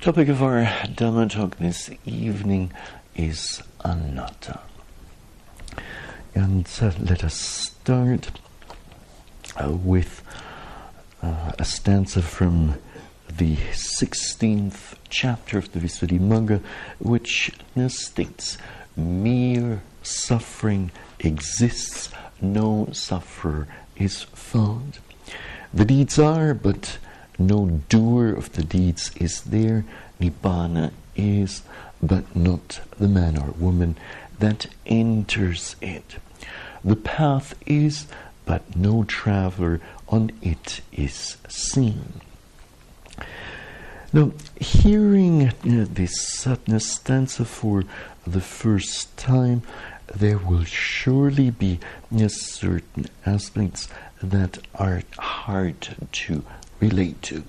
Topic of our Dhamma talk this evening is anatta. And uh, let us start uh, with uh, a stanza from the 16th chapter of the Visuddhimagga, which states, Mere suffering exists, no sufferer is found. The deeds are, but no doer of the deeds is there. Nibbana is, but not the man or woman that enters it. The path is, but no traveler on it is seen. Now, hearing uh, this sadness stanza for the first time, there will surely be uh, certain aspects that are hard to relate to.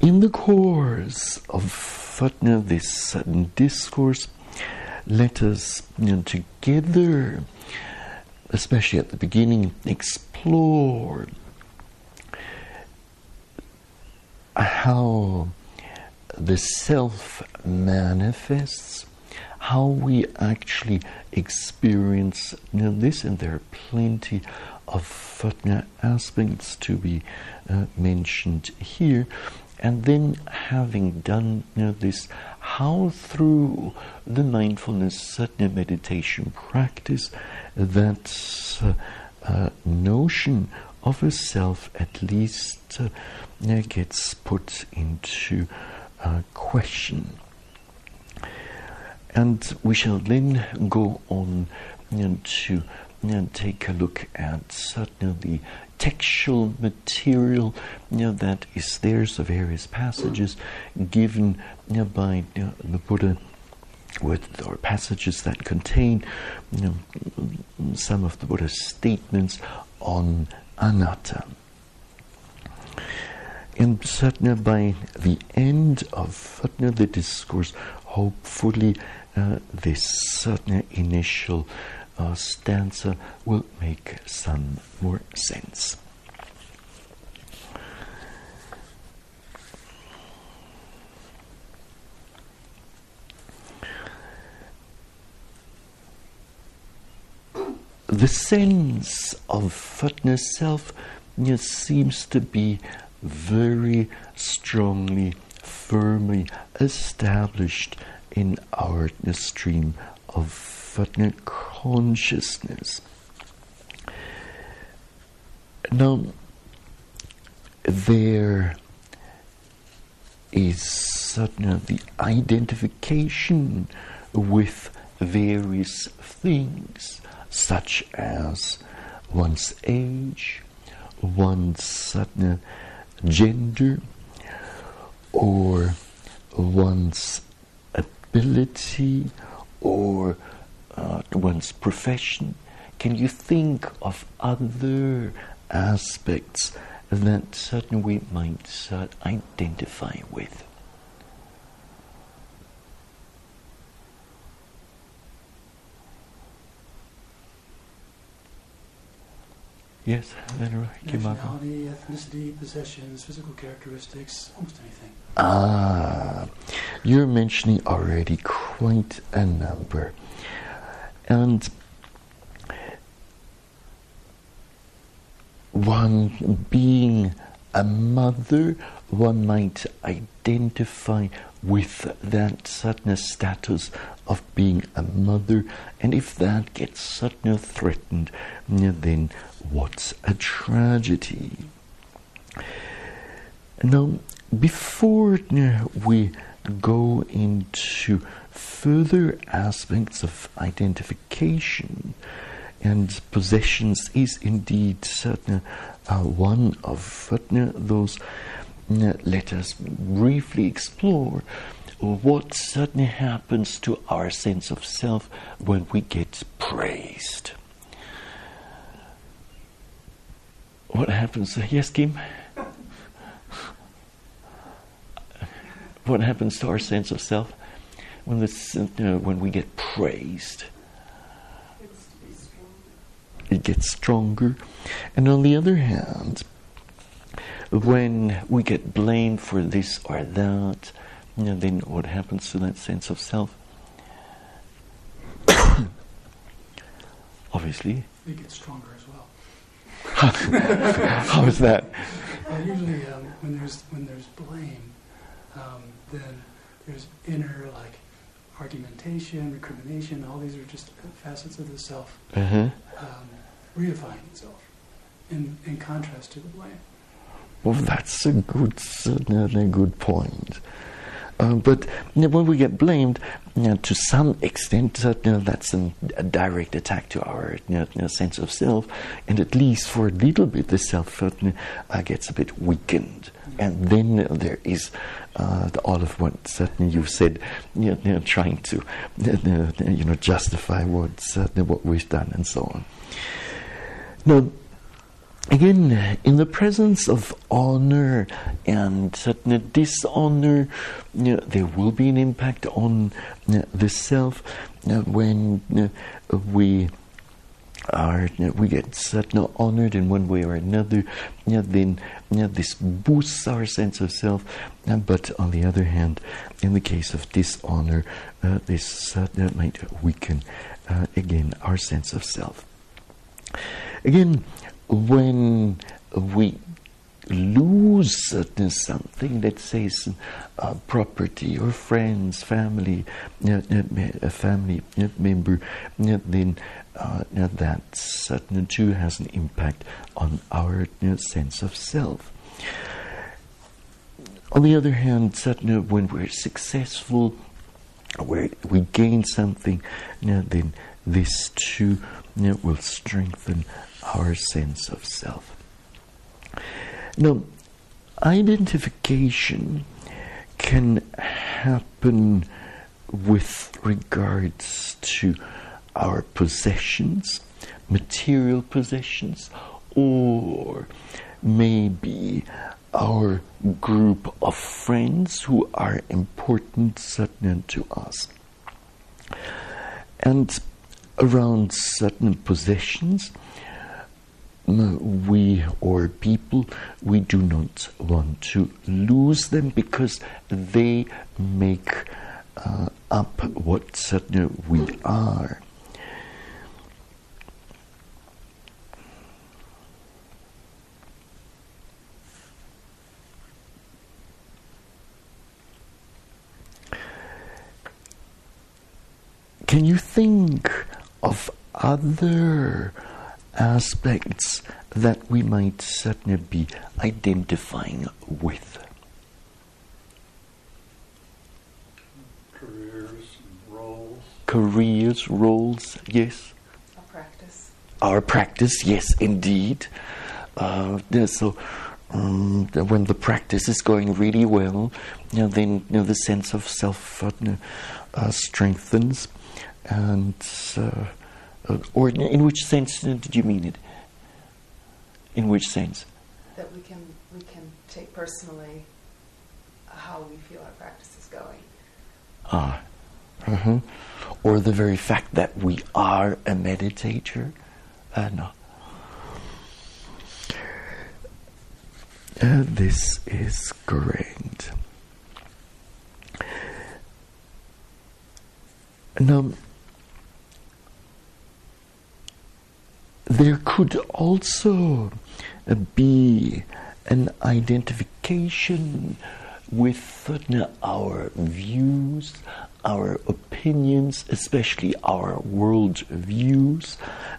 In the course of uh, this sudden discourse, let us you know, together, especially at the beginning, explore how the self manifests, how we actually experience you know, this, and there are plenty of uh, aspects to be uh, mentioned here. And then, having done you know, this, how through the mindfulness meditation practice that uh, uh, notion of a self at least uh, gets put into uh, question. And we shall then go on you know, to know, take a look at the textual material you know, that is there, so various passages given you know, by you know, the Buddha with or passages that contain you know, some of the Buddha's statements on anatta. And Satna, by the end of Satna, the discourse, hopefully uh, this Satna initial uh, stanza will make some more sense. The sense of fitness self seems to be very strongly, firmly established in our stream of fitness consciousness. Now, there is certainly the identification with various things, such as one's age, one's certain gender, or one's ability, or uh, one's profession? Can you think of other aspects that certain we might uh, identify with? Yes, Nationality, ethnicity, possessions, physical characteristics, almost anything. Ah, you're mentioning already quite a number. And one being a mother, one might identify with that certain status of being a mother, and if that gets suddenly threatened, then what's a tragedy? Now, before we go into further aspects of identification and possessions is indeed certainly uh, one of uh, those. Uh, let us briefly explore what certainly happens to our sense of self when we get praised. What happens? Yes, Kim? What happens to our sense of self? when, this, you know, when we get praised. It gets stronger. And on the other hand, when we get blamed for this or that, you know, then what happens to that sense of self? Obviously. It gets stronger as well. How is that? Well, usually, um, when there's when there's blame, um, then there's inner like argumentation, recrimination. All these are just facets of the self Uh-huh. um, reifying itself, in in contrast to the blame. Well, that's a good, certainly a good point. Uh, but you know, when we get blamed, you know, to some extent, you know, that's an, a direct attack to our you know, you know, sense of self, and at least for a little bit, the self uh, uh, gets a bit weakened. And then there is uh, all of what certainly you've said, you know, trying to you know justify what uh, what we've done and so on. Now, again, in the presence of honor and certain dishonor, you know, there will be an impact on the self when we are we get certain honored in one way or another. Know, then know, this boosts our sense of self. but on the other hand, in the case of dishonor, uh, this uh, might weaken uh, again our sense of self. Again, when we lose certain something, let's say uh, property or friends, family, uh, uh, a family uh, member, then uh, that certain too has an impact on our sense of self. On the other hand, certainly when we're successful, where we gain something, then this too will strengthen our sense of self. Now, identification can happen with regards to our possessions, material possessions, or maybe our group of friends who are important certain to us. And around certain possessions, we or people, we do not want to lose them because they make uh, up what certain we are. Can you think of other aspects that we might certainly be identifying with? careers roles. Careers, roles, yes. A practice. Our practice, yes, indeed. Uh, yeah, so um, when the practice is going really well, you know, then you know, the sense of self uh, uh, strengthens. And uh, or in, in which sense uh, did you mean it? In which sense? That we can we can take personally how we feel our practice is going. Ah, uh or the very fact that we are a meditator. Uh, no. Uh, this is great. Now, there could also be an identification with our views, our opinions, especially our world views.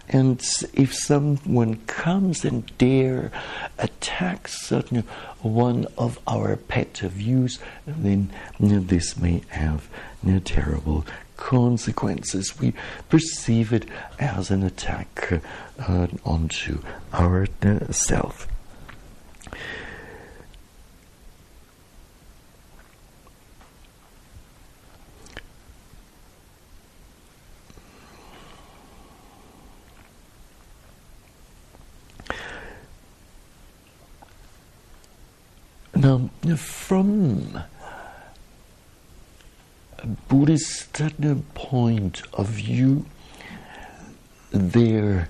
And if someone comes and dare attack certain one of our pet views, then this may have terrible consequences. We perceive it as an attack uh, onto our uh, self. Now, from Buddhist point of view, there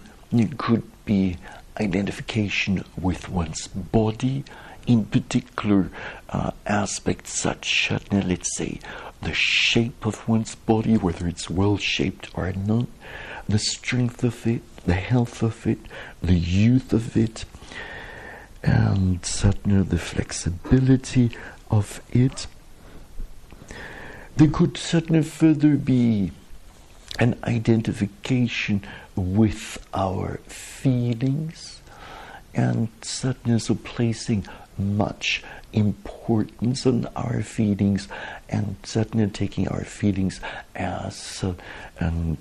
could be identification with one's body, in particular uh, aspects such as, let's say, the shape of one's body, whether it's well shaped or not, the strength of it, the health of it, the youth of it, and certainly the flexibility of it. There could certainly further be an identification with our feelings and certainly so placing much importance on our feelings and certainly taking our feelings as uh, an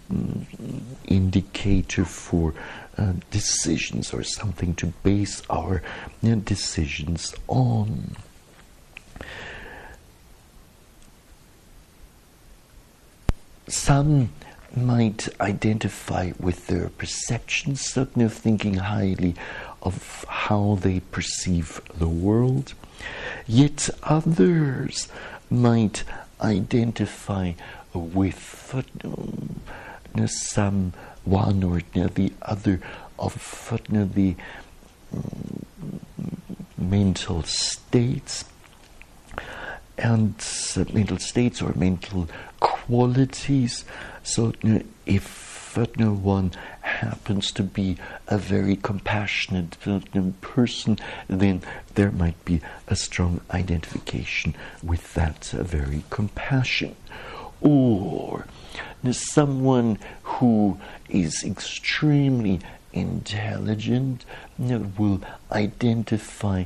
indicator for uh, decisions or something to base our know, decisions on. Some might identify with their perceptions, certainly of thinking highly of how they perceive the world, yet others might identify with some one or the other of the um, mental states. And uh, mental states or mental qualities. So, if uh, one happens to be a very compassionate person, then there might be a strong identification with that very compassion. Or someone who is extremely intelligent will identify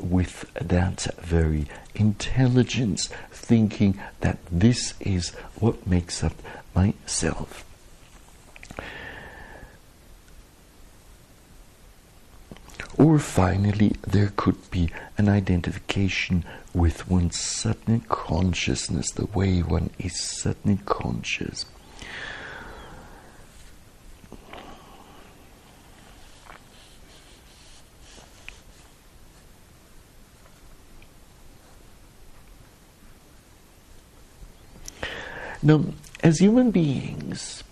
with that very intelligence, thinking that this is what makes up myself. Or finally, there could be an identification with one's sudden consciousness, the way one is suddenly conscious. Now, as human beings,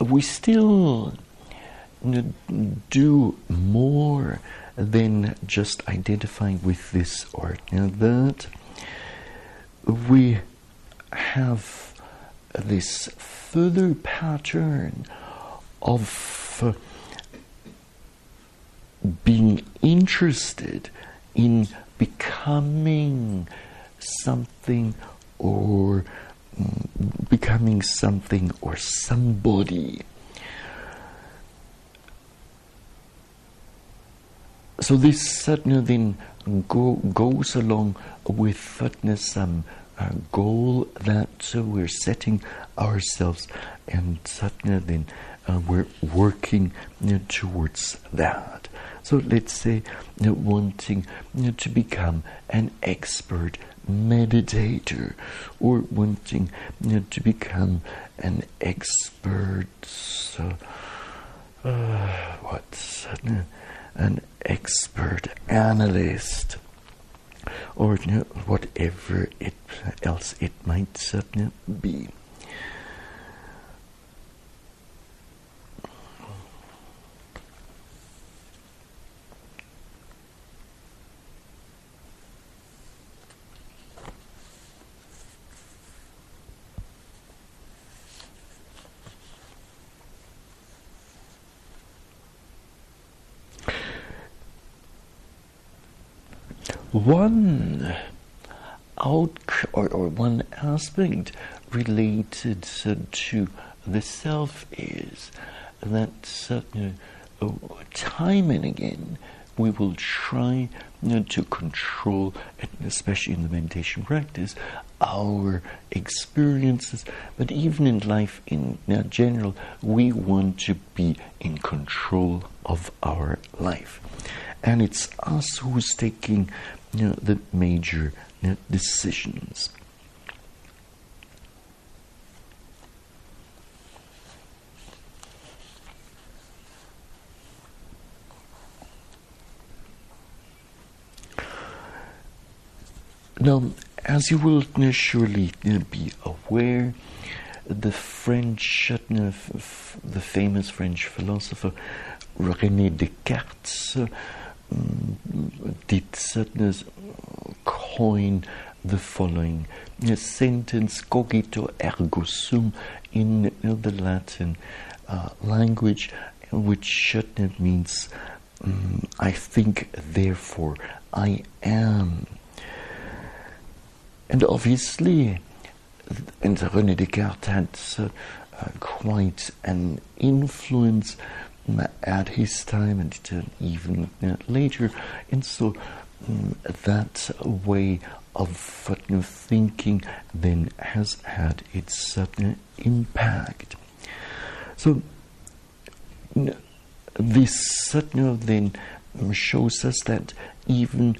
we still do more than just identifying with this or that. We have this further pattern of being interested in becoming something or becoming something or somebody. So this certainly then go, goes along with some uh, goal that uh, we're setting ourselves, and certainly then uh, we're working know, towards that. So let's say know, wanting know, to become an expert meditator or wanting you know, to become an expert, uh, uh, what, uh, an expert analyst, or you know, whatever it else it might certainly be. One out or, or one aspect related uh, to the self is that uh, time and again we will try you to control, especially in the meditation practice, our experiences. But even in life in general, we want to be in control of our life. And it's us who's taking you know, the major you know, decisions. Now, as you will surely be aware, the French, the famous French philosopher René Descartes, did Satya's coin the following sentence cogito ergo sum in the Latin uh, language, which means um, I think, therefore I am. And obviously, and René Descartes had uh, quite an influence at his time and uh, even uh, later, and so um, that way of thinking then has had its sudden impact. So this sudden then shows us that even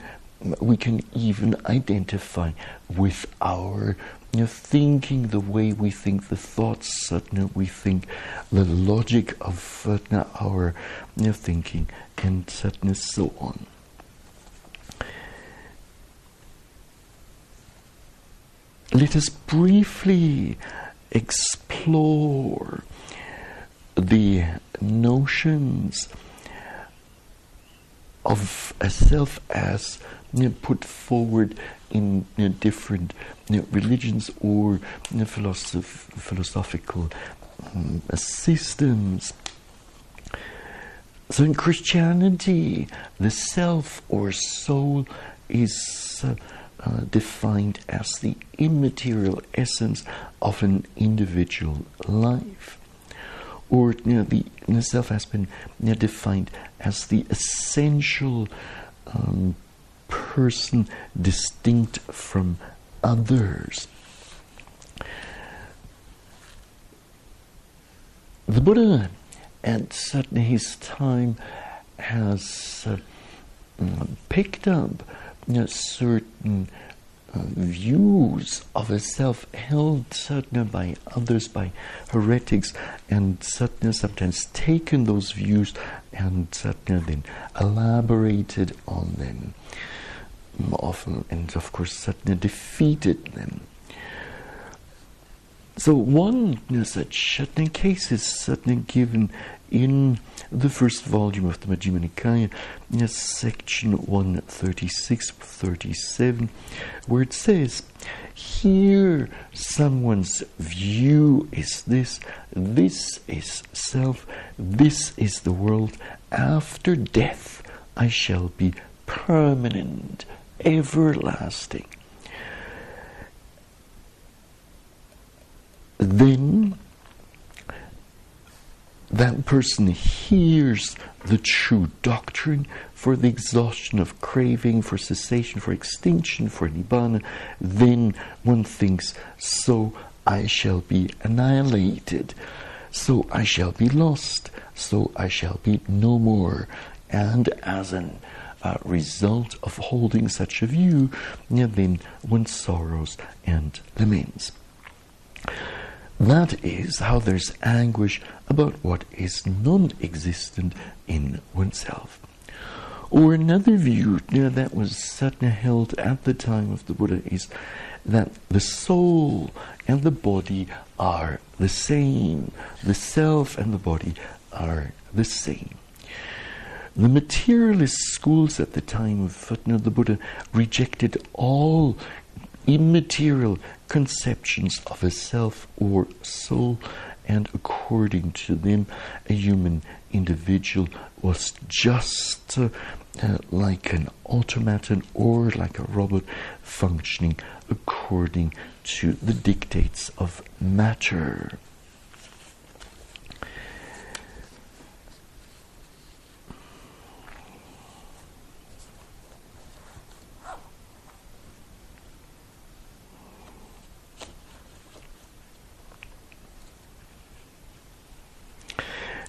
we can even identify with our you know, thinking the way we think, the thoughts that you know, we think, the logic of uh, our you know, thinking, and so on. Let us briefly explore the notions of a self as put forward in you know, different you know, religions or philosoph- philosophical um, systems. So in Christianity, the self or soul is uh, uh, defined as the immaterial essence of an individual life. Or you know, the, the self has been you know, defined as the essential um, person distinct from others. The Buddha, at his time, has uh, picked up certain uh, views of a self held certain by others, by heretics, and certain sometimes taken those views and certain then elaborated on them often, and of course, certainly defeated them. So one such case is certainly given in the first volume of the Majjhima Nikaya, section 136 37, where it says, Here someone's view is this, this is self, this is the world. After death, I shall be permanent, everlasting. Then that person hears the true doctrine for the exhaustion of craving, for cessation, for extinction, for nibbana, then one thinks, so I shall be annihilated, so I shall be lost, so I shall be no more. And as an uh, result of holding such a view, then one sorrows and laments. That is how there's anguish about what is non existent in oneself. Or another view you know, that was certainly held at the time of the Buddha is that the soul and the body are the same, the self and the body are the same. The materialist schools at the time of Fatna the Buddha rejected all immaterial conceptions of a self or soul, and according to them, a human individual was just uh, uh, like an automaton or like a robot functioning according to the dictates of matter.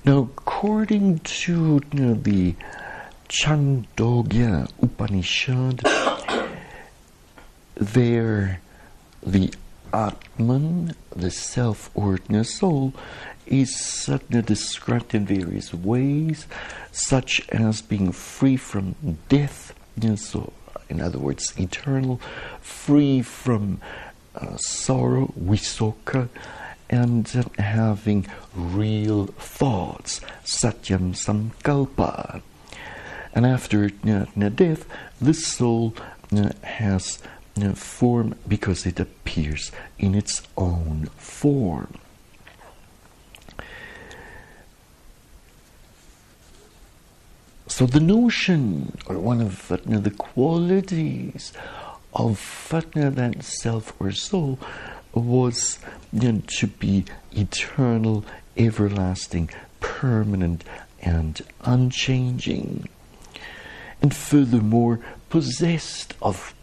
Now, according to you know, the Chandogya Upanishad, there the Atman, the self or soul, is certainly described in various ways, such as being free from death, so in other words, eternal, free from uh, sorrow, visoka, and having real thoughts, satyam sankalpa. and after uh, death, the soul uh, has uh, form because it appears in its own form. So the notion, or one of the qualities of that self or soul, was you know, to be eternal, everlasting, permanent, and unchanging. And furthermore, possessed of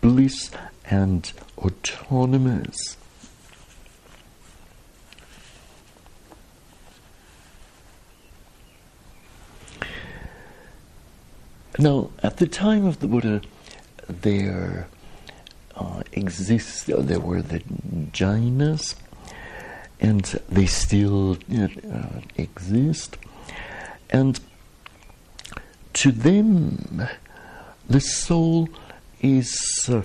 bliss and autonomous. Now, at the time of the Buddha, there exists, there were the Jainas, and they still uh, exist. And to them, the soul is uh,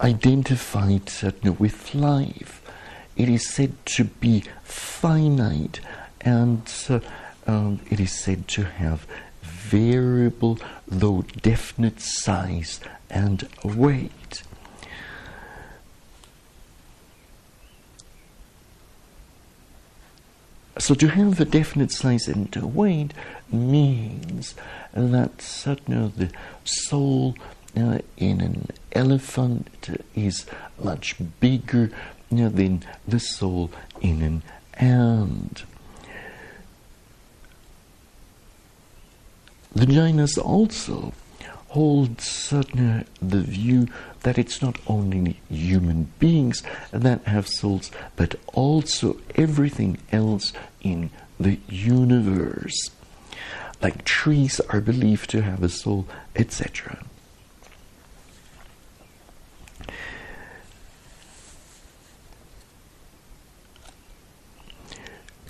identified uh, with life. It is said to be finite and uh, um, it is said to have variable though definite size and weight. So to have a definite size and weight means that certainly the soul uh, in an elephant is much bigger uh, than the soul in an ant. The Jainas also hold certain the view that it's not only human beings that have souls, but also everything else in the universe. Like trees are believed to have a soul, etc.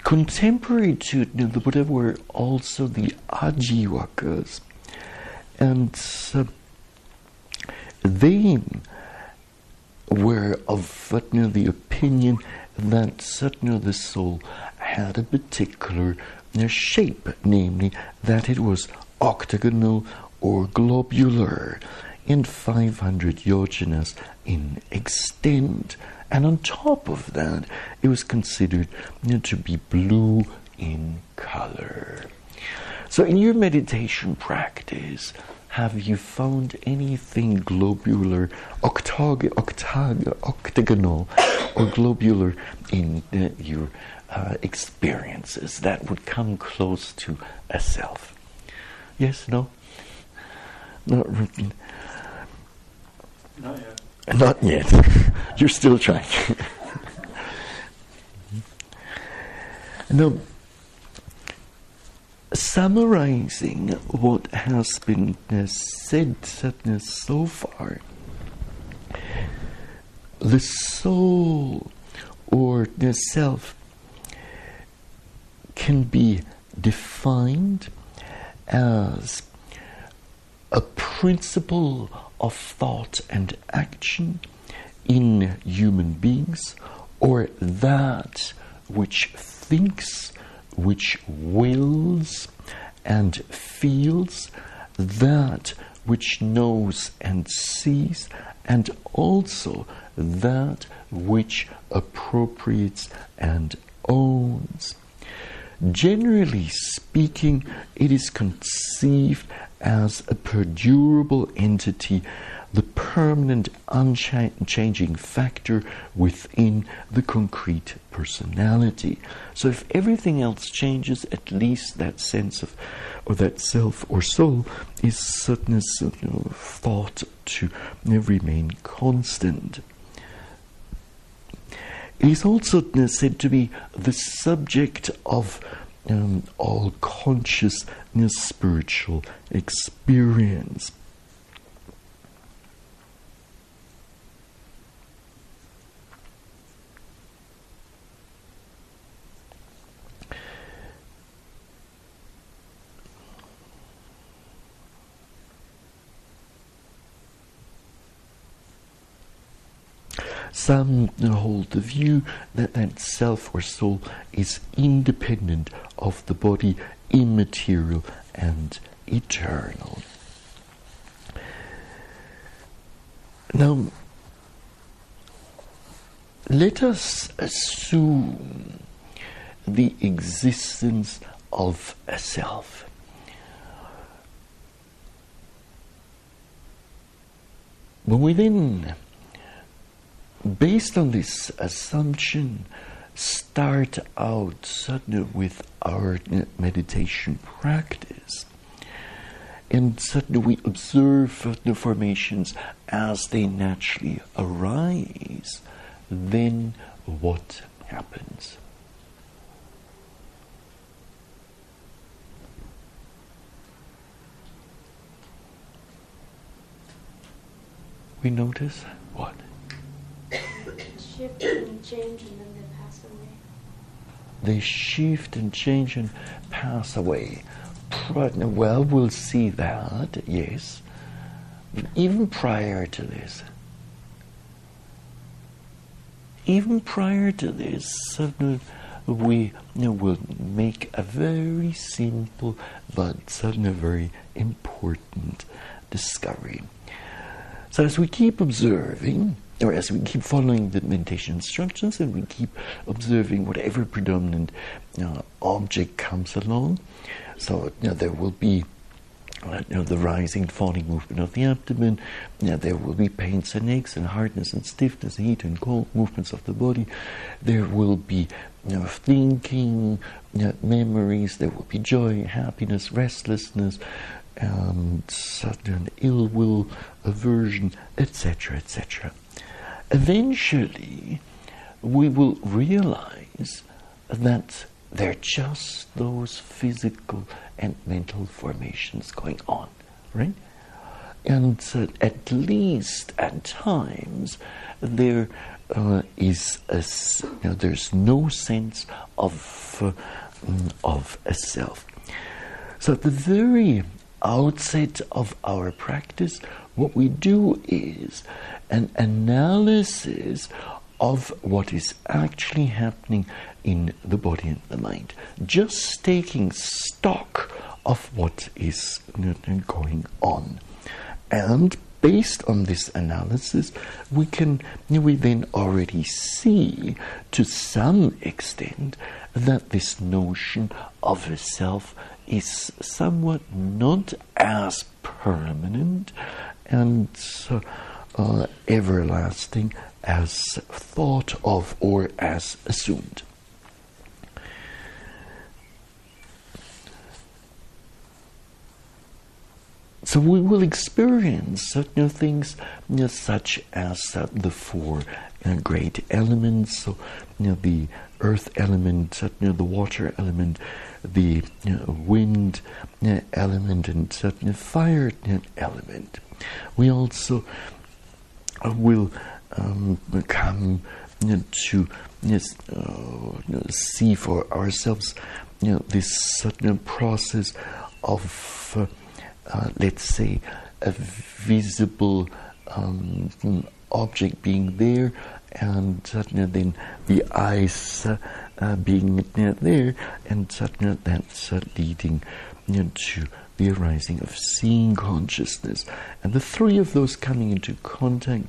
Contemporary to the Buddha were also the Ajivakas, and uh, they were of know, the opinion that certainly the soul had a particular know, shape, namely that it was octagonal or globular, and 500 yojanas in extent. And on top of that, it was considered you know, to be blue in color. So, in your meditation practice, have you found anything globular, octog- octagonal, or globular in uh, your uh, experiences that would come close to a self? Yes, no? Not, Not yet. Not yet. You're still trying. now, summarizing what has been uh, said uh, so far, the soul or the self can be defined as a principle of thought and action in human beings, or that which thinks, which wills and feels, that which knows and sees, and also that which appropriates and owns. Generally speaking, it is conceived as a perdurable entity, the permanent, unchanging factor within the concrete personality. So, if everything else changes, at least that sense of, or that self or soul, is certainly you know, thought to remain constant. It is also said to be the subject of um, all conscious spiritual experience. Some hold the view that that self or soul is independent of the body, immaterial and eternal. Now, let us assume the existence of a self. When we then, based on this assumption, start out suddenly with our meditation practice, and suddenly we observe the formations as they naturally arise, then what happens? We notice what? Shift and change and then they pass away. They shift and change and pass away. Well, we'll see that, yes. Even prior to this, even prior to this, we will make a very simple but suddenly very important discovery. So as we keep observing, or as we keep following the meditation instructions and we keep observing whatever predominant uh, object comes along, so you know, there will be uh, you know, the rising and falling movement of the abdomen. You know, there will be pains and aches and hardness and stiffness, heat and cold movements of the body. There will be you know, thinking, memories. There will be joy, happiness, restlessness, and sudden ill will, aversion, etc., etc. Eventually, we will realize that they're just those physical and mental formations going on, right? And uh, at least at times there uh, is a, you know, there's no sense of uh, of a self. So at the very outset of our practice, what we do is an analysis of what is actually happening in the body and the mind. Just taking stock of what is going on. And based on this analysis, we can we then already see to some extent that this notion of a self is somewhat not as permanent and uh, everlasting as thought of or as assumed. So we will experience certain things you know, such as uh, the four know, great elements, so you know, the earth element, you the water element, the know, wind element, and certain fire element. We also uh, will um, come to uh, see for ourselves you know, this certain process of, uh, uh, let's say, a visible um, object being there, and then the eyes uh, uh, being there, and suddenly that's leading you know, to the arising of seeing consciousness. And the three of those coming into contact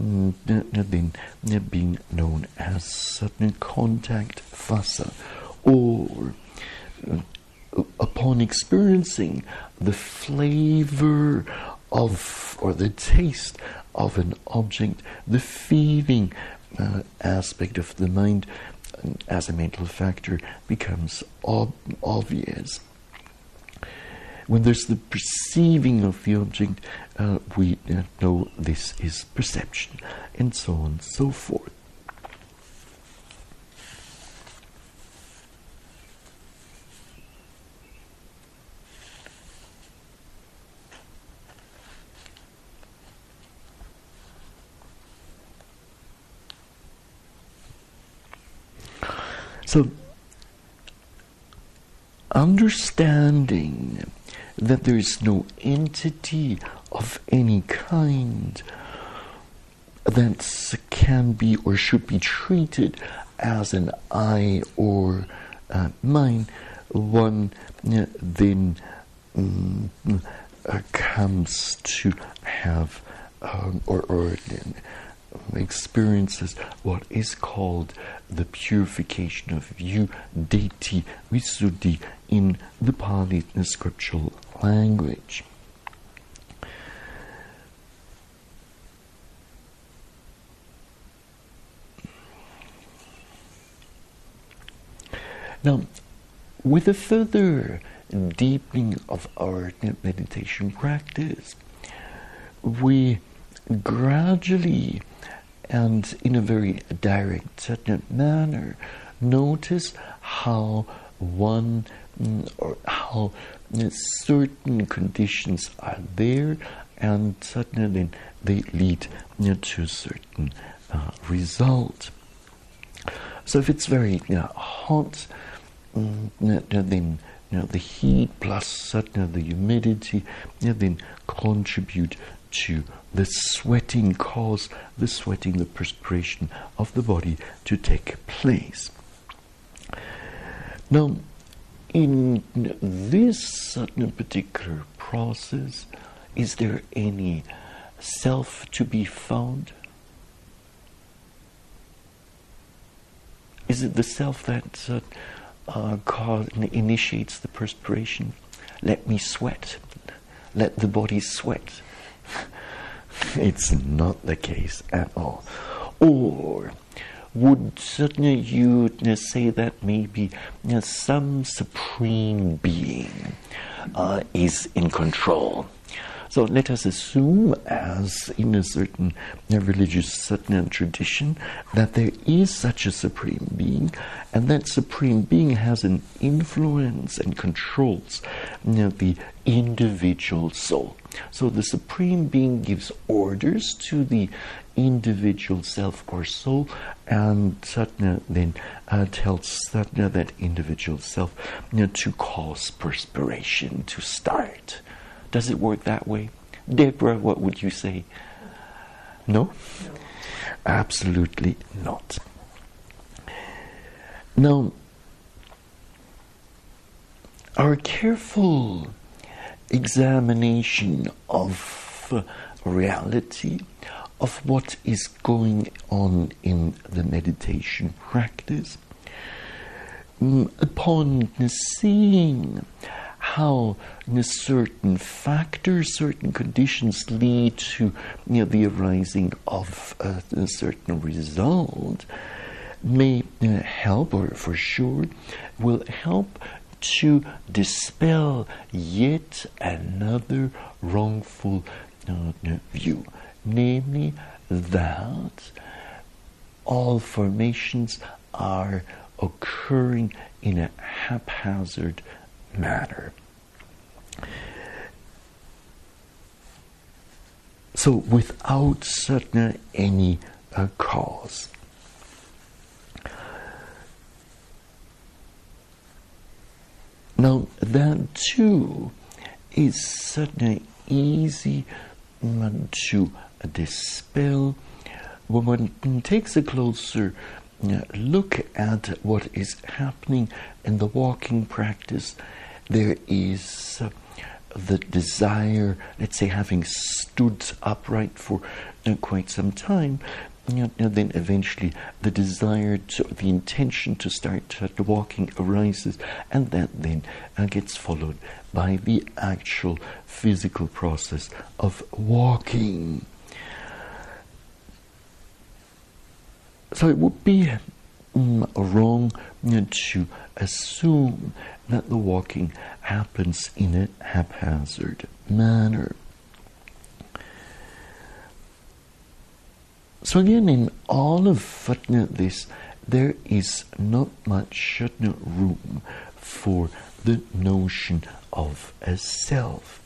mm, then being known as certain contact phassa, or uh, upon experiencing the flavor of or the taste of an object, the feeling uh, aspect of the mind uh, as a mental factor becomes ob- obvious when there's the perceiving of the object, uh, we uh, know this is perception, and so on and so forth. So, understanding that there is no entity of any kind that can be or should be treated as an I or uh, mine, one uh, then um, uh, comes to have um, or, or experiences what is called the purification of view, ditthi, visuddhi in the Pali the scriptural language. Now, with a further deepening of our meditation practice, we gradually and in a very direct manner notice how one mm, or how certain conditions are there and suddenly they lead to a certain uh, result. So if it's very you know, hot, mm, then you know, the heat plus know, the humidity then contribute to the sweating, cause the sweating, the perspiration of the body to take place. Now, in this particular process, is there any self to be found? Is it the self that uh, uh, cause, initiates the perspiration? Let me sweat. Let the body sweat. it's not the case at all. Or would certainly you uh, say that maybe uh, some supreme being uh, is in control? So let us assume, as in a certain uh, religious certain tradition, that there is such a supreme being, and that supreme being has an influence and controls you know, the individual soul. So the supreme being gives orders to the individual self or soul, and Satna then uh, tells Satna, that individual self, you know, to cause perspiration to start. Does it work that way? Deborah, what would you say? No? no. Absolutely not. Now, our careful examination of reality, of what is going on in the meditation practice, mm, upon seeing how certain factors, certain conditions lead to you know, the arising of a, a certain result may uh, help, or for sure will help to dispel yet another wrongful uh, view, namely that all formations are occurring in a haphazard manner. So, without certain any uh, cause. Now, that too is certainly easy to dispel. When one takes a closer uh, look at what is happening in the walking practice. There is uh, the desire, let's say, having stood upright for uh, quite some time, you know, then eventually the desire to, the intention to start walking arises, and that then uh, gets followed by the actual physical process of walking. So it would be um, wrong to assume that the walking happens in a haphazard manner. So again, in all of this, there is not much room for the notion of a self.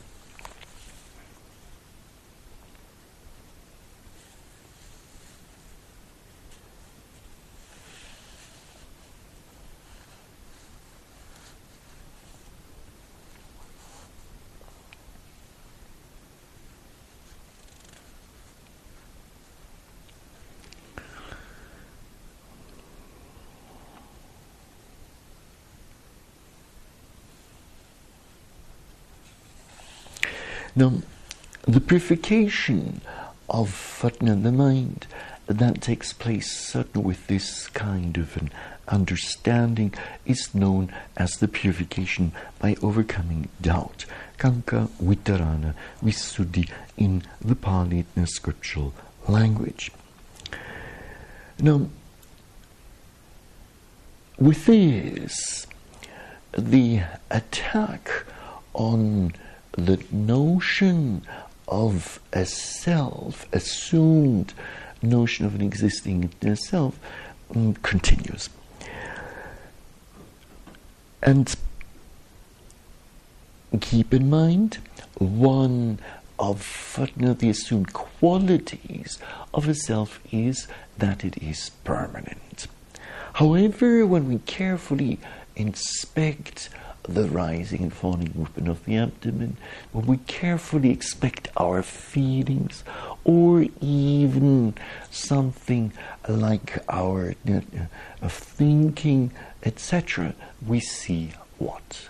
Now, the purification of Fatna, the mind that takes place certainly with this kind of an understanding is known as the purification by overcoming doubt. Kanka Vitarana Visuddhi in the Pali scriptural language. Now, with this, the attack on the notion of a self, assumed notion of an existing self, um, continues. And keep in mind, one of the assumed qualities of a self is that it is permanent. However, when we carefully inspect the rising and falling movement of the abdomen, when we carefully expect our feelings, or even something like our uh, thinking, etc., we see what?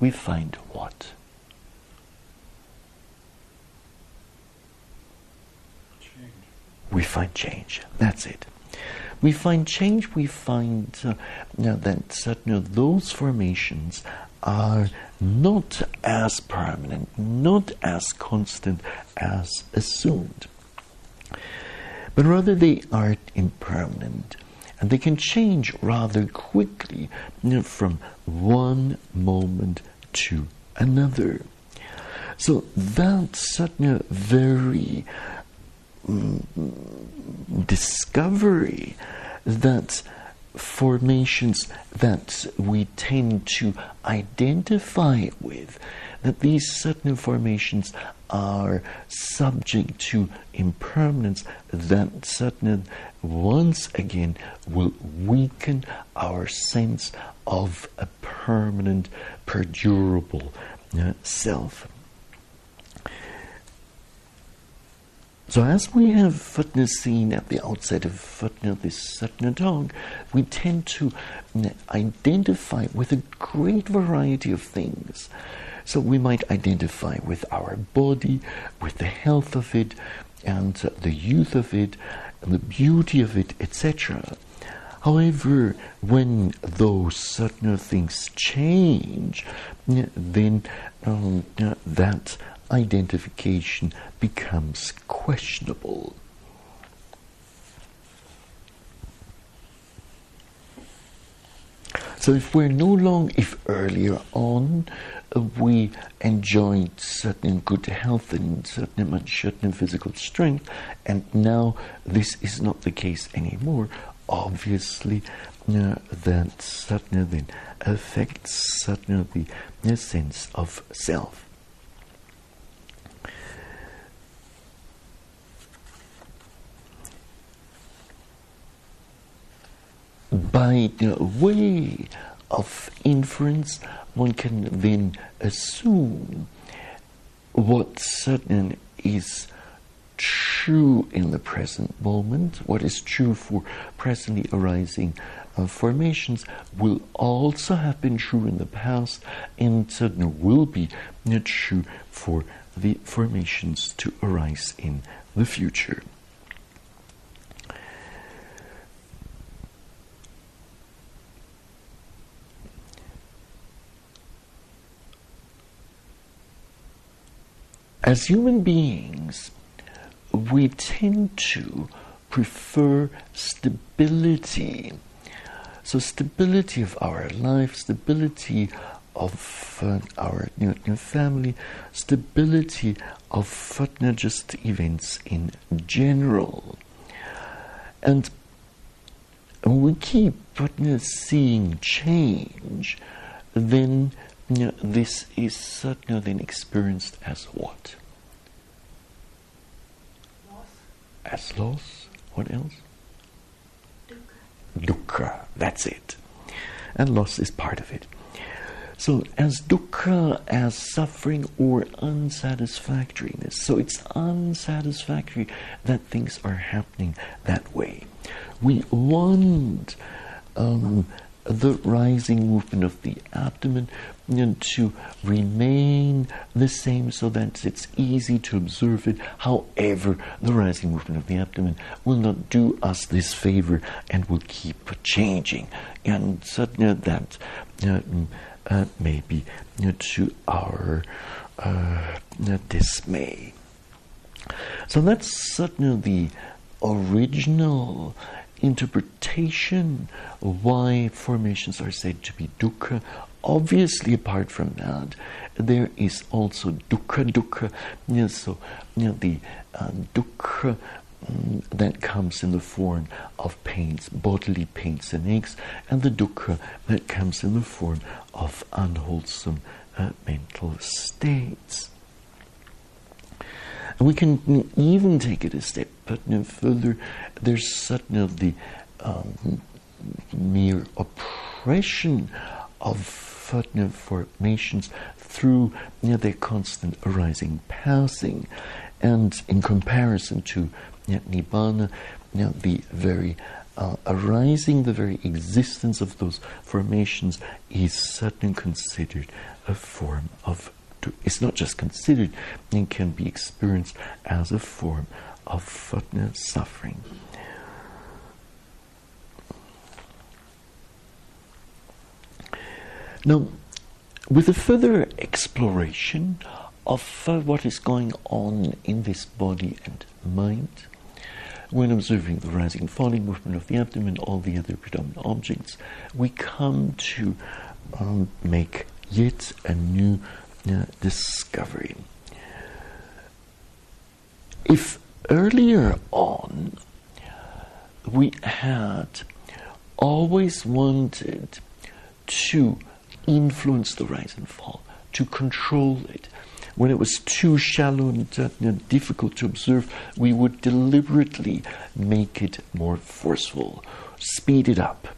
We find what? Change. We find change. That's it we find change, we find uh, that uh, those formations are not as permanent, not as constant as assumed, but rather they are impermanent and they can change rather quickly you know, from one moment to another. So that's a very discovery that formations that we tend to identify with, that these certain formations are subject to impermanence, that certain once again will weaken our sense of a permanent, perdurable uh, self. So, as we have footnote seen at the outset of footnote this footnote talk, we tend to identify with a great variety of things. So, we might identify with our body, with the health of it, and the youth of it, and the beauty of it, etc. However, when those certain things change, then um, that identification becomes questionable. So if we're no longer, if earlier on uh, we enjoyed certain good health and certain, certain physical strength, and now this is not the case anymore, obviously uh, that certainly affects certainly the sense of self. By the way of inference, one can then assume what certain is true in the present moment, what is true for presently arising uh, formations, will also have been true in the past and certainly will be not true for the formations to arise in the future. As human beings, we tend to prefer stability. So, stability of our life, stability of uh, our you know, family, stability of not just events in general. And when we keep uh, seeing change, then this is certainly then experienced as what? Loss. As loss. What else? Dukkha. Dukkha. That's it. And loss is part of it. So, as dukkha, as suffering or unsatisfactoriness. So, it's unsatisfactory that things are happening that way. We want um, the rising movement of the abdomen to remain the same so that it's easy to observe it. However, the rising movement of the abdomen will not do us this favor and will keep changing. And you know, that uh, uh, may be to our uh, dismay. So that's certainly the original interpretation why formations are said to be dukkha. Obviously, apart from that, there is also dukkha dukkha. You know, so, you know, the uh, dukkha um, that comes in the form of pains, bodily pains and aches, and the dukkha that comes in the form of unwholesome uh, mental states. And we can even take it a step but no further. There's certainly the um, mere oppression of formations through you know, their constant arising, passing, and in comparison to you know, nibbana, you know, the very uh, arising, the very existence of those formations is certainly considered a form of to, it's not just considered, it can be experienced as a form of suffering. Now, with a further exploration of uh, what is going on in this body and mind, when observing the rising and falling movement of the abdomen, all the other predominant objects, we come to um, make yet a new discovery. If earlier on we had always wanted to influence the rise and fall, to control it, when it was too shallow and uh, difficult to observe, we would deliberately make it more forceful, speed it up,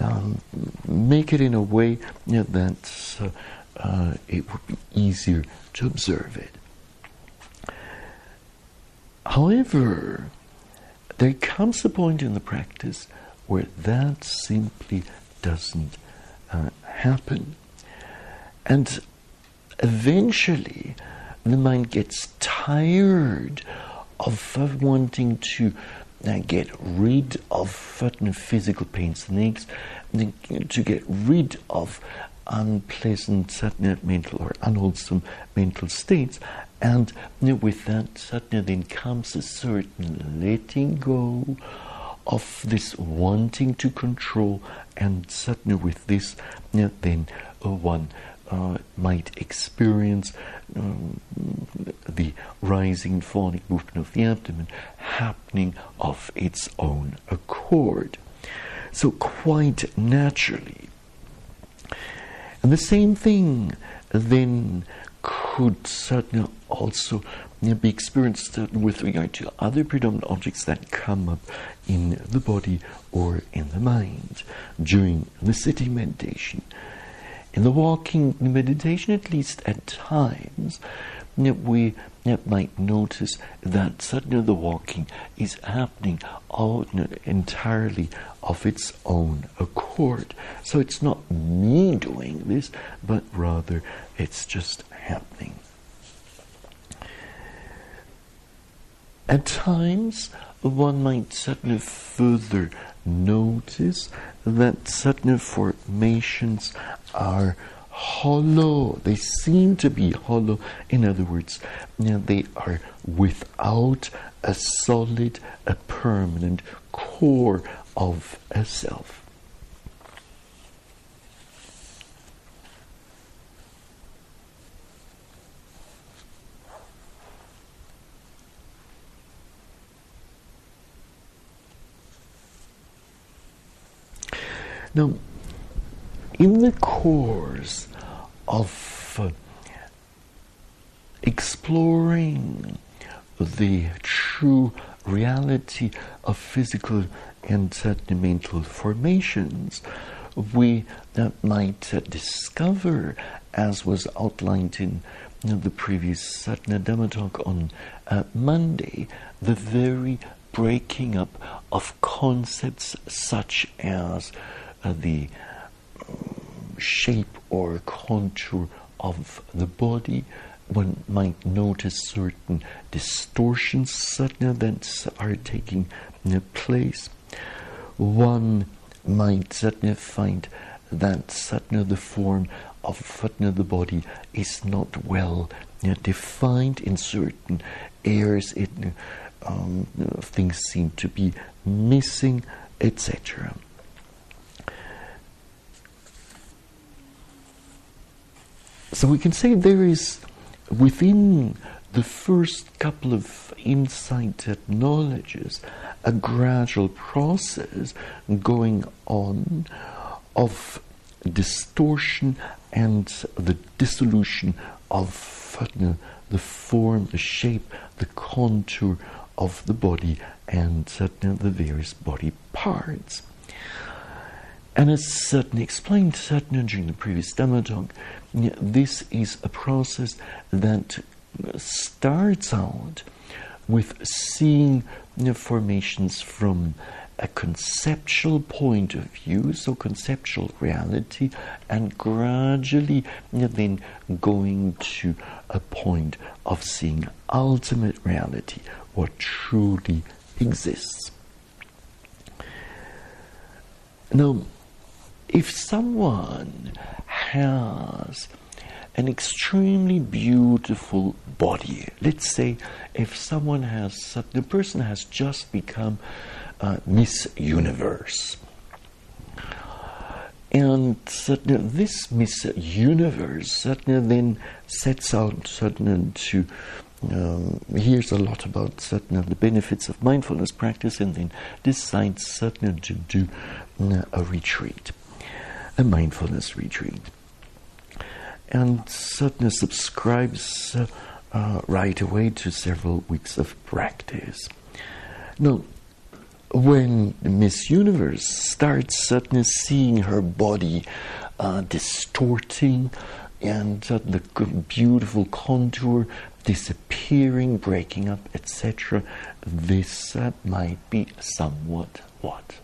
um, make it in a way that uh, uh, it would be easier to observe it. However, there comes a point in the practice where that simply doesn't uh, happen. And eventually, the mind gets tired of wanting to uh, get rid of certain physical pains and aches, to get rid of unpleasant certain mental or unwholesome mental states. And with that, then comes a certain letting go of this wanting to control, and certainly with this, then uh, one uh, might experience um, the rising and falling movement of the abdomen happening of its own accord. So, quite naturally, and the same thing then could certainly also be experienced with regard to other predominant objects that come up in the body or in the mind during the sitting meditation. In the walking meditation, at least at times, we might notice that suddenly the walking is happening all, entirely of its own accord. So it's not me doing this, but rather it's just happening. At times, one might certainly further notice that certain formations are hollow. They seem to be hollow. In other words, you know, they are without a solid, a permanent core of a self. Now, in the course of uh, exploring the true reality of physical and sentimental formations, we might discover, as was outlined in the previous Satna Dhamma talk on uh, Monday, the very breaking up of concepts such as uh, the um, shape or contour of the body. One might notice certain distortions satna, that are taking place. One might find that the form of the body is not well defined in certain areas. It, um, things seem to be missing, etc. So we can say there is within the first couple of insight knowledges a gradual process going on of distortion and the dissolution of uh, the form, the shape, the contour of the body and uh, the various body parts. And as certainly explained certainly during the previous Dhamma talk, this is a process that starts out with seeing formations from a conceptual point of view, so conceptual reality, and gradually then going to a point of seeing ultimate reality, what truly exists. Now, if someone has an extremely beautiful body. Let's say if someone has, the person has just become uh, Miss Universe. And this Miss Universe then sets out to um, hears a lot about certain of the benefits of mindfulness practice and then decides certain to do uh, a retreat, a mindfulness retreat and suddenly subscribes uh, right away to several weeks of practice. Now, when Miss Universe starts suddenly seeing her body uh, distorting and uh, the beautiful contour disappearing, breaking up, etc., this uh, might be somewhat what?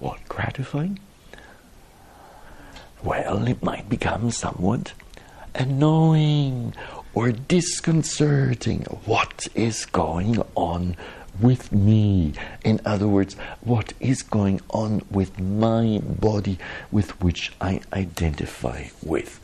What gratifying? Well, it might become somewhat annoying or disconcerting. What is going on with me? In other words, what is going on with my body with which I identify with?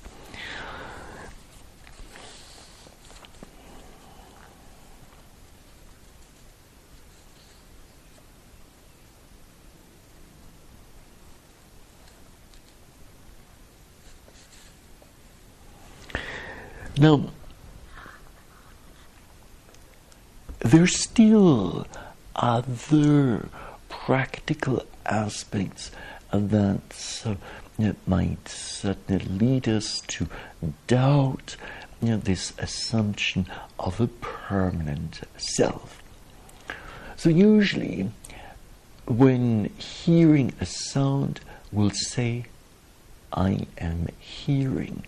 Now, there's still other practical aspects that, uh, might uh, lead us to doubt you know, this assumption of a permanent self. So, usually, when hearing a sound, we'll say, I am hearing.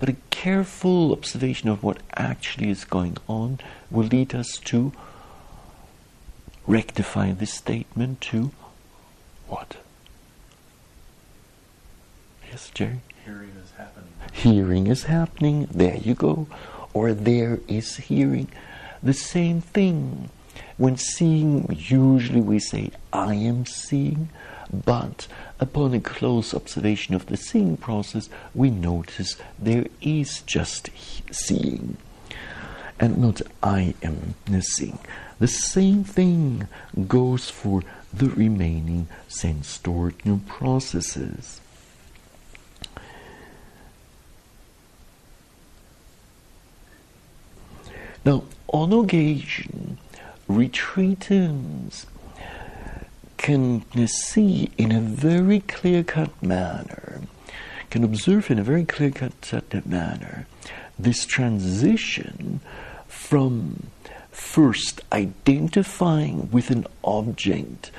But a careful observation of what actually is going on will lead us to rectify this statement to what? Yes, Jerry? Hearing is happening. Hearing is happening. There you go. Or there is hearing. The same thing. When seeing, usually we say, I am seeing. But upon a close observation of the seeing process, we notice there is just seeing and not I am seeing. The same thing goes for the remaining sense new processes. Now, on occasion, retreatants can see in a very clear cut manner, can observe in a very clear cut manner this transition from first identifying with an object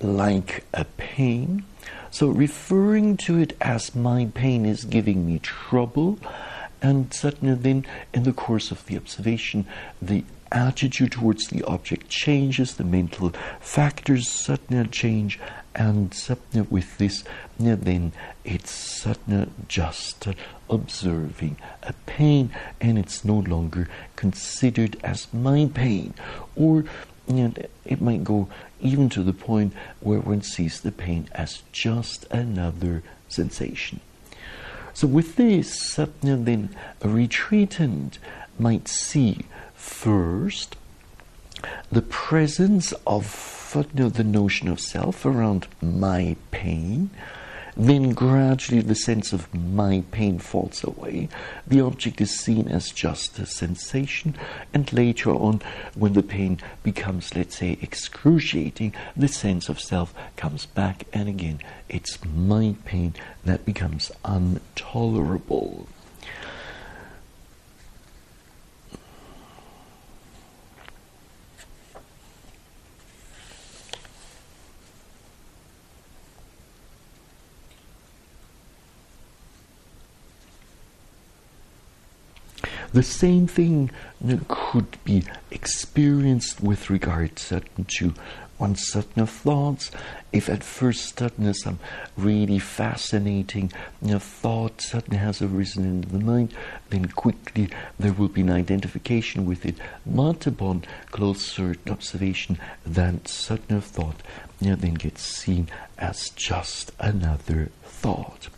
like a pain, so referring to it as my pain is giving me trouble, and suddenly then in the course of the observation, the attitude towards the object changes, the mental factors suddenly change, and suddenly with this, then it's suddenly just observing a pain, and it's no longer considered as my pain. Or it might go even to the point where one sees the pain as just another sensation. So, with this, then a retreatant might see first the presence of you know, the notion of self around my pain, then gradually the sense of my pain falls away. The object is seen as just a sensation, and later on, when the pain becomes, let's say, excruciating, the sense of self comes back, and again, it's my pain that becomes intolerable. The same thing could be experienced with regard to one certain thoughts. If at first suddenly some really fascinating you know, thought suddenly has arisen in the mind, then quickly there will be an identification with it. But upon closer observation, that certain thought you know, then gets seen as just another thought.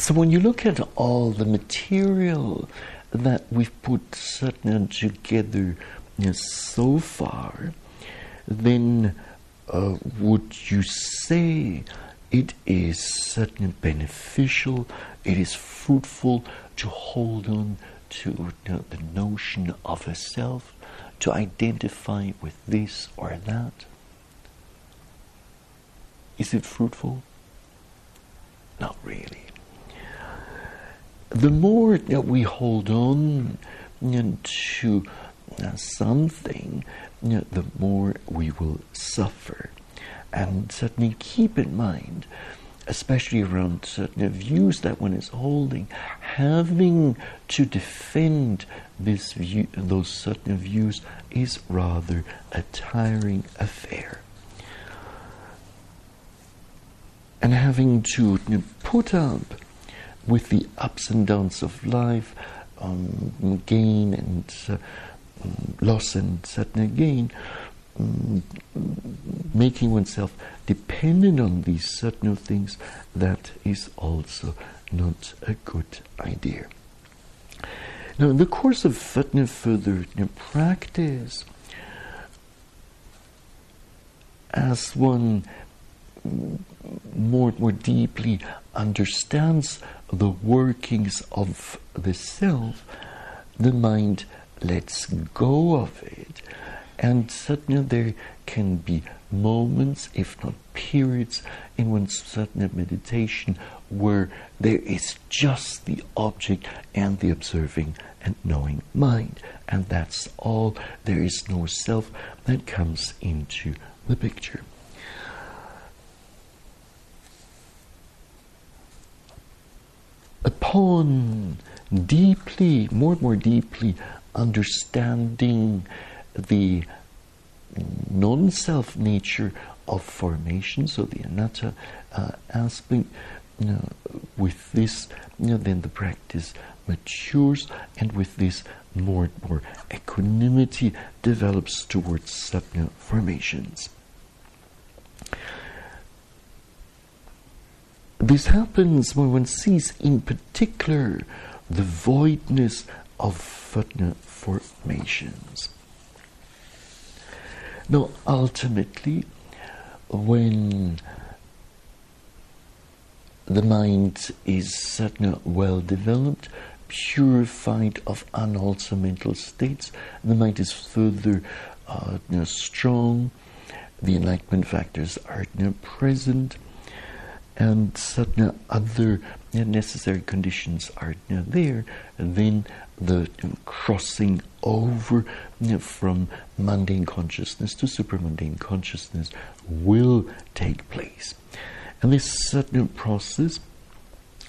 So when you look at all the material that we've put certain together so far, then uh, would you say it is certainly beneficial, it is fruitful to hold on to you know, the notion of a self, to identify with this or that? Is it fruitful? Not really the more that we hold on uh, to uh, something, uh, the more we will suffer. And certainly keep in mind, especially around certain views that one is holding, having to defend this view, those certain views is rather a tiring affair. And having to put up with the ups and downs of life, um, gain and uh, loss and certain gain, um, making oneself dependent on these certain things, that is also not a good idea. Now, in the course of further practice, as one more and more deeply understands the workings of the self, the mind lets go of it. And suddenly there can be moments, if not periods, in one's certain meditation where there is just the object and the observing and knowing mind. And that's all. There is no self that comes into the picture. Upon deeply, more and more deeply understanding the non self nature of formation, so the anatta uh, aspect, you know, with this, you know, then the practice matures, and with this, more and more equanimity develops towards sapna formations. This happens when one sees in particular the voidness of formations. Now, ultimately, when the mind is certainly well developed, purified of unwholesome mental states, the mind is further uh, strong, the enlightenment factors are present and certain other necessary conditions are there, then the crossing over from mundane consciousness to supramundane consciousness will take place. And this certain process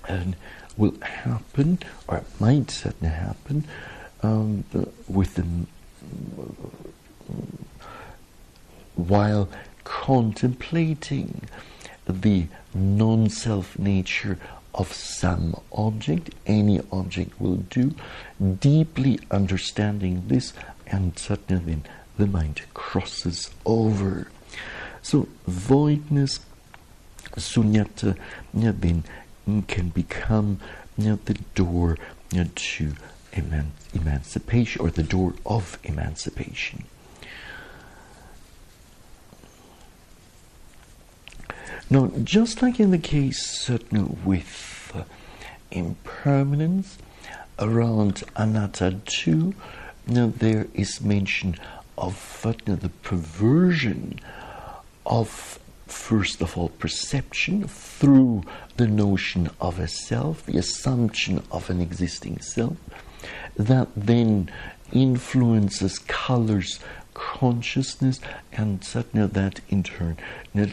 and will happen, or might certainly happen, um, with the, while contemplating the non self nature of some object, any object will do, deeply understanding this, and suddenly then the mind crosses over. So, voidness, sunyata, then can become the door to eman- emancipation or the door of emancipation. Now, just like in the case with uh, impermanence around anatta too, now there is mention of uh, the perversion of first of all perception through the notion of a self, the assumption of an existing self, that then influences, colors consciousness, and satna that in turn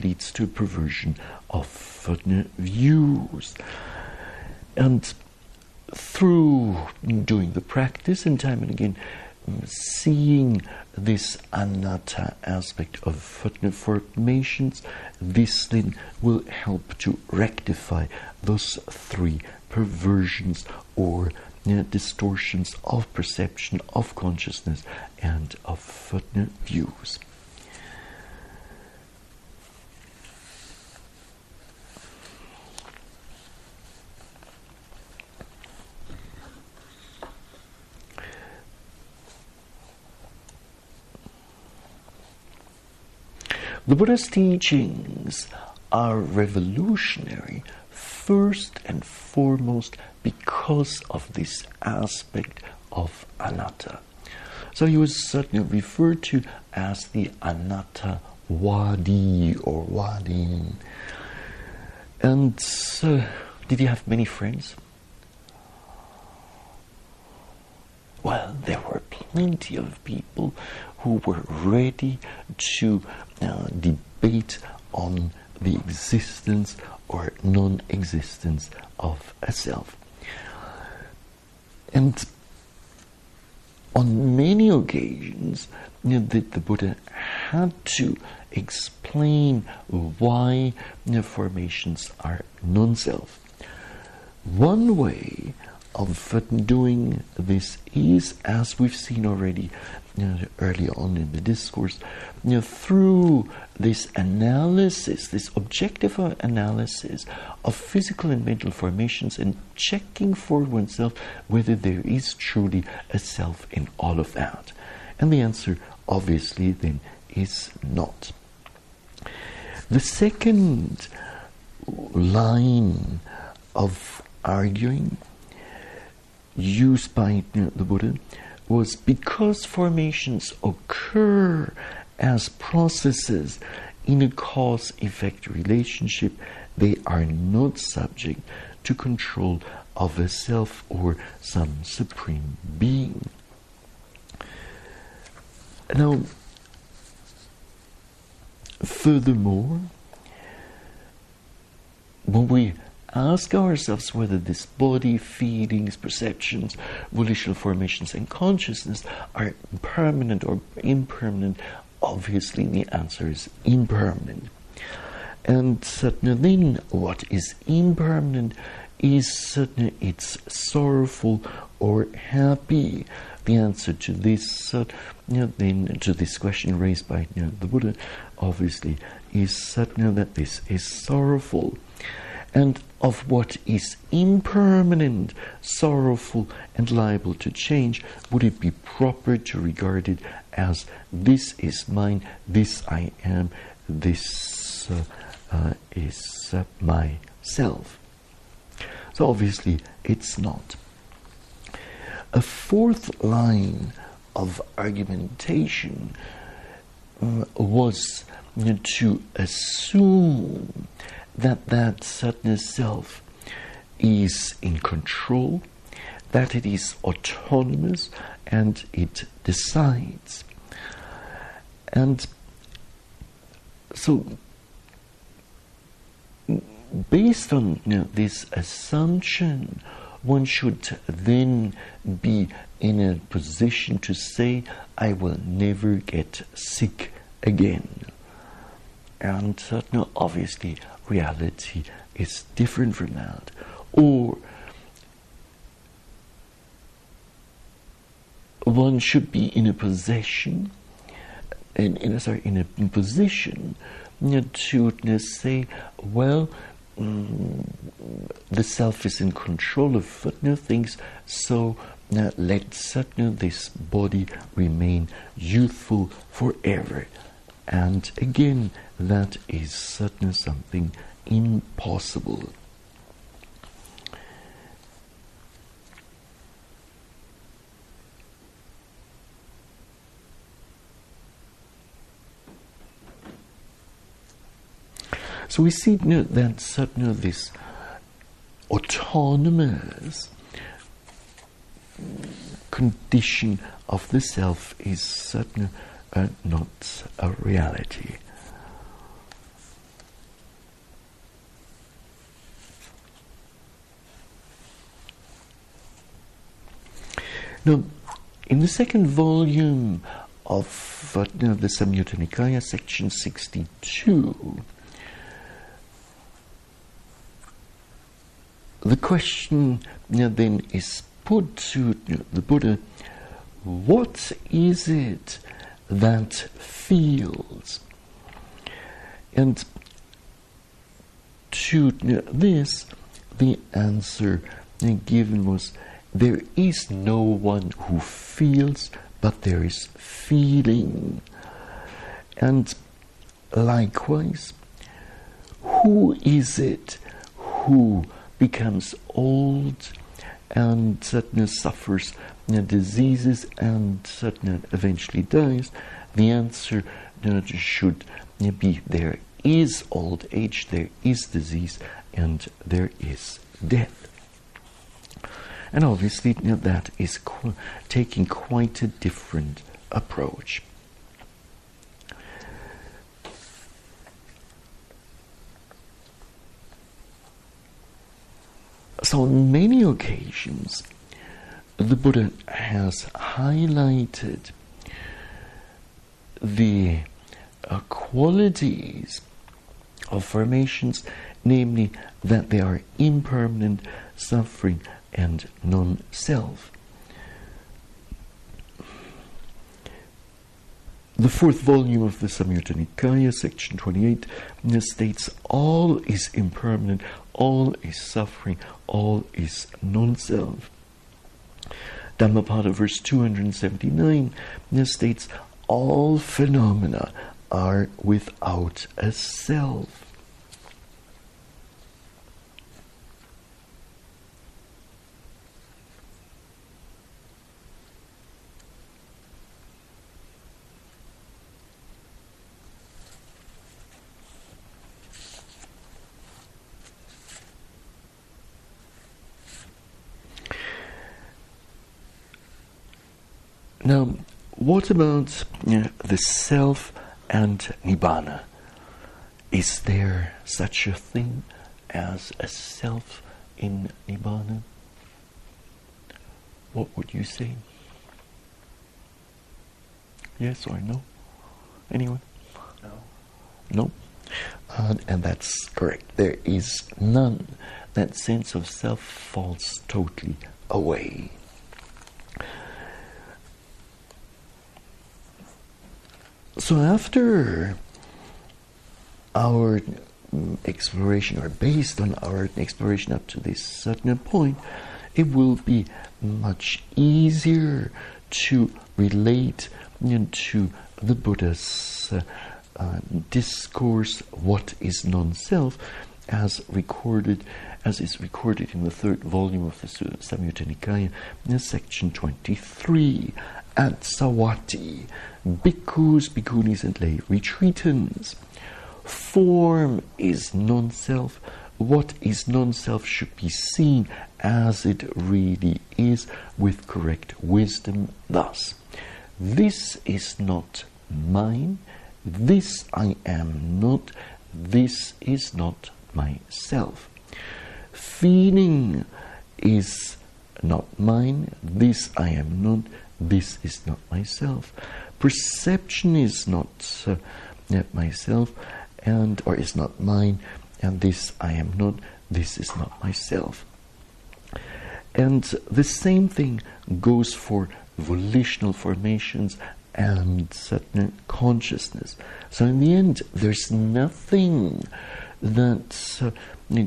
leads to perversion of views. And through doing the practice and time and again, seeing this anatta aspect of formations, this then will help to rectify those three perversions or distortions of perception, of consciousness, and of uh, views. The Buddha's teachings are revolutionary first and foremost because of this aspect of anatta. So he was certainly referred to as the anatta wadi or wadin. And uh, did he have many friends? Well, there were plenty of people who were ready to uh, debate on the existence or non existence of a self. And on many occasions, you know, the, the, Buddha had to explain why you know, formations are non self. One way of doing this is, as we've seen already you know, early on in the discourse, you know, through this analysis, this objective analysis of physical and mental formations, and checking for oneself whether there is truly a self in all of that. And the answer, obviously, then is not. The second line of arguing used by the Buddha was because formations occur as processes in a cause effect relationship, they are not subject to control of a self or some supreme being. Now, furthermore, when we ask ourselves whether this body, feelings, perceptions, volitional formations, and consciousness are permanent or impermanent, obviously the answer is impermanent. And certainly, then what is impermanent is certainly it's sorrowful or happy. The answer to this, uh, you know, then to this question raised by you know, the Buddha, obviously, is certainly that this is sorrowful and of what is impermanent, sorrowful, and liable to change, would it be proper to regard it as this is mine, this I am, this uh, uh, is uh, myself? So obviously it's not. A fourth line of argumentation uh, was to assume that that sadness self is in control, that it is autonomous and it decides. And so, based on you know, this assumption, one should then be in a position to say, I will never get sick again. And uh, no, obviously, reality is different from that. Or one should be in a possession, in, in sorry, in a position to say, well, mm, the self is in control of uh, things, so uh, let uh, this body remain youthful forever. And again, that is certainly something impossible. So we see you know, that certainly this autonomous condition of the self is certainly uh, not a reality. Now, in the second volume of uh, the Samyutta Nikaya, section 62, the question then is put to the Buddha what is it that feels? And to this, the answer given was there is no one who feels, but there is feeling. And likewise, who is it who becomes old and certainly suffers diseases and certainly eventually dies, the answer should be there is old age, there is disease, and there is death. And obviously, you know, that is qu- taking quite a different approach. So, on many occasions, the Buddha has highlighted the uh, qualities of formations, namely that they are impermanent, suffering, and non self. The fourth volume of the Samyutta Nikaya, section 28, states all is impermanent, all is suffering, all is non self. Dhammapada, verse 279, states all phenomena are without a self. Now, what about you know, the self and nibbana? Is there such a thing as a self in nibbana? What would you say? Yes or no? Anyone? No. No? Uh, and that's correct. There is none. That sense of self falls totally away. So after our exploration, or based on our exploration up to this certain point, it will be much easier to relate to the Buddha's uh, uh, discourse, what is non-self, as recorded, as is recorded in the third volume of the Samyutta Nikaya, section 23, at Savatthi, bhikkhus, bhikkhunis, and lay retreatants. Form is non self. What is non self should be seen as it really is with correct wisdom. Thus, this is not mine, this I am not, this is not myself. Feeling is not mine, this I am not, this is not myself. Perception is not uh, myself, and or is not mine, and this I am not, this is not myself. And the same thing goes for volitional formations and certain consciousness. So in the end, there's nothing that uh,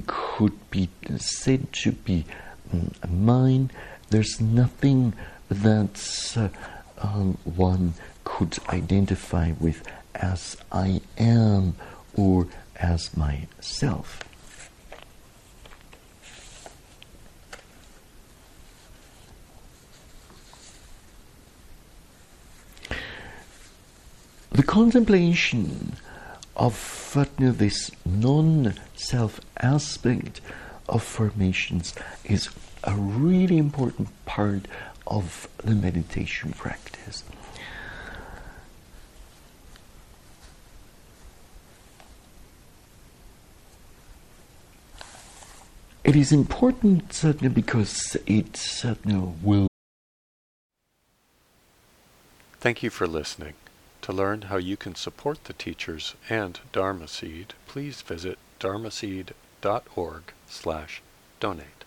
could be said to be um, mine. There's nothing that uh, um, one could identify with as I am or as myself. The contemplation of uh, this non self aspect of formations is a really important part of the meditation practice. It is important certainly because it certainly will. Thank you for listening. To learn how you can support the teachers and Dharma Seed, please visit dharma dharmaseed.org slash donate.